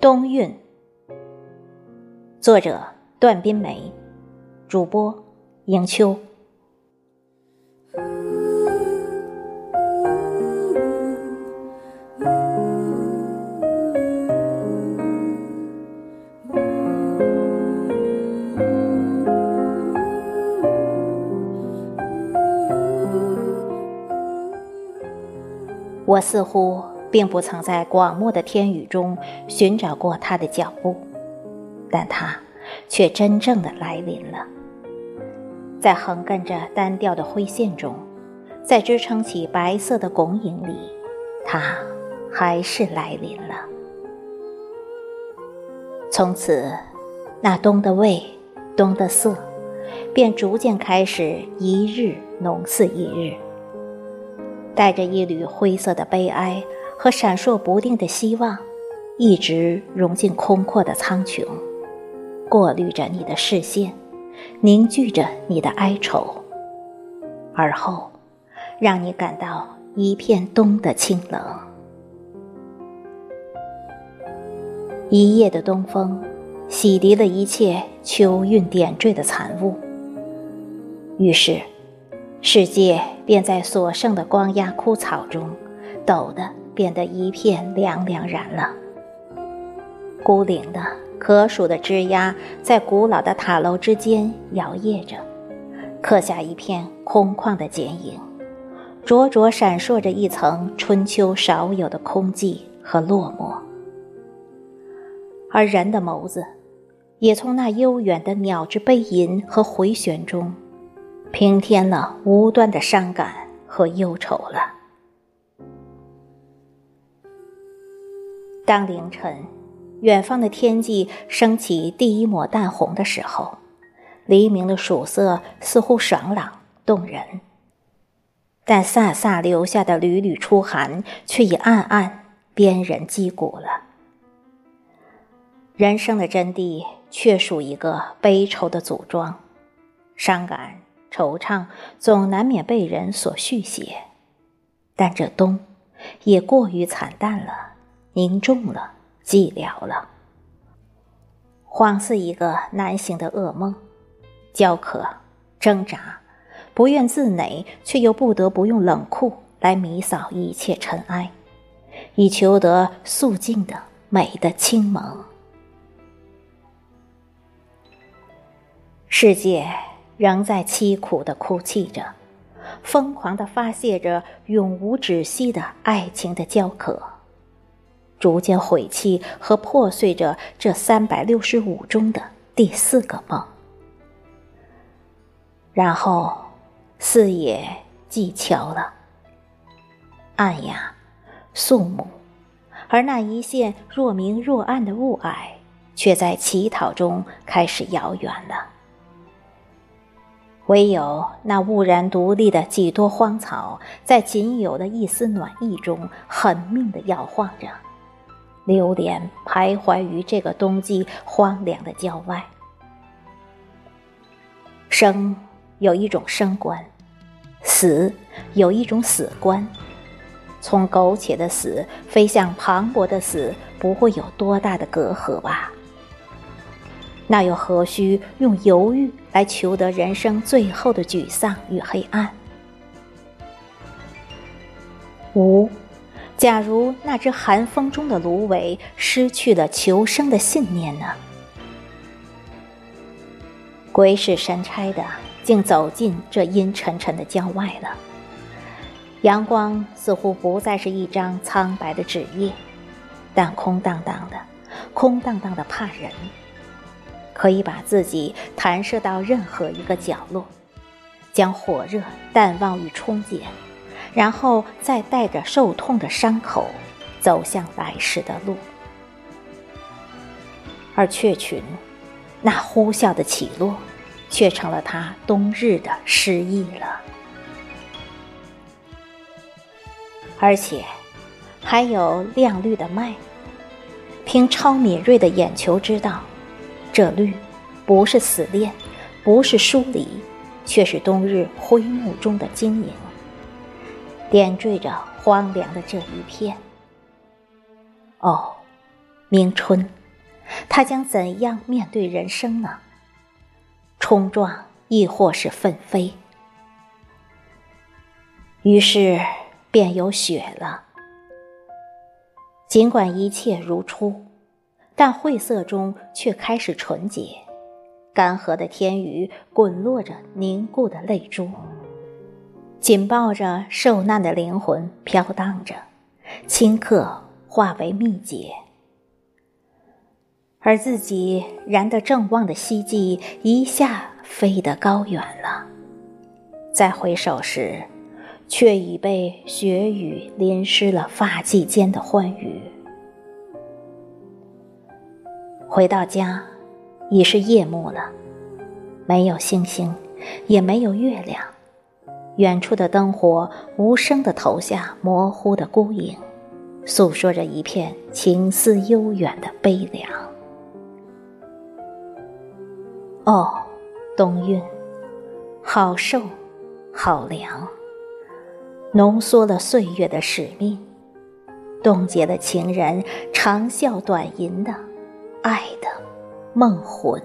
冬韵，作者段斌梅，主播迎秋。我似乎并不曾在广漠的天宇中寻找过他的脚步，但他却真正的来临了。在横亘着单调的灰线中，在支撑起白色的拱影里，他还是来临了。从此，那冬的味，冬的色，便逐渐开始一日浓似一日。带着一缕灰色的悲哀和闪烁不定的希望，一直融进空阔的苍穹，过滤着你的视线，凝聚着你的哀愁，而后，让你感到一片冬的清冷。一夜的东风，洗涤了一切秋韵点缀的残物，于是。世界便在所剩的光压枯草中，抖的变得一片凉凉然了。孤零的、可数的枝桠在古老的塔楼之间摇曳着，刻下一片空旷的剪影，灼灼闪烁着一层春秋少有的空寂和落寞。而人的眸子，也从那悠远的鸟之悲吟和回旋中。平添了无端的伤感和忧愁了。当凌晨，远方的天际升起第一抹淡红的时候，黎明的曙色似乎爽朗动人，但飒飒留下的缕缕初寒，却已暗暗鞭人击鼓了。人生的真谛，却属一个悲愁的组装，伤感。惆怅总难免被人所续写，但这冬也过于惨淡了，凝重了，寂寥了，恍似一个难醒的噩梦，焦渴挣扎，不愿自馁，却又不得不用冷酷来弥扫一切尘埃，以求得肃静的美的清蒙。世界。仍在凄苦的哭泣着，疯狂的发泄着永无止息的爱情的焦渴，逐渐毁弃和破碎着这三百六十五中的第四个梦。然后，四野寂悄了，暗哑，肃穆，而那一线若明若暗的雾霭，却在乞讨中开始遥远了。唯有那兀然独立的几多荒草，在仅有的一丝暖意中狠命地摇晃着，流连徘徊于这个冬季荒凉的郊外。生有一种生观，死有一种死观。从苟且的死飞向磅礴的死，不会有多大的隔阂吧？那又何须用犹豫来求得人生最后的沮丧与黑暗？五，假如那只寒风中的芦苇失去了求生的信念呢？鬼使神差的，竟走进这阴沉沉的郊外了。阳光似乎不再是一张苍白的纸页，但空荡荡的，空荡荡的怕人。可以把自己弹射到任何一个角落，将火热淡忘与憧憬，然后再带着受痛的伤口走向来时的路。而雀群那呼啸的起落，却成了他冬日的诗意了。而且，还有亮绿的麦，凭超敏锐的眼球知道。这绿，不是死恋，不是疏离，却是冬日灰幕中的晶莹，点缀着荒凉的这一片。哦，明春，他将怎样面对人生呢？冲撞，亦或是奋飞？于是，便有雪了。尽管一切如初，但晦涩中却开始纯洁。干涸的天宇滚落着凝固的泪珠，紧抱着受难的灵魂飘荡着，顷刻化为密结。而自己燃得正旺的希冀一下飞得高远了，再回首时。却已被雪雨淋湿了发髻间的欢愉。回到家，已是夜幕了，没有星星，也没有月亮，远处的灯火无声地投下模糊的孤影，诉说着一片情思悠远的悲凉。哦，冬韵，好瘦，好凉。浓缩了岁月的使命，冻结了情人长啸短吟的爱的梦魂。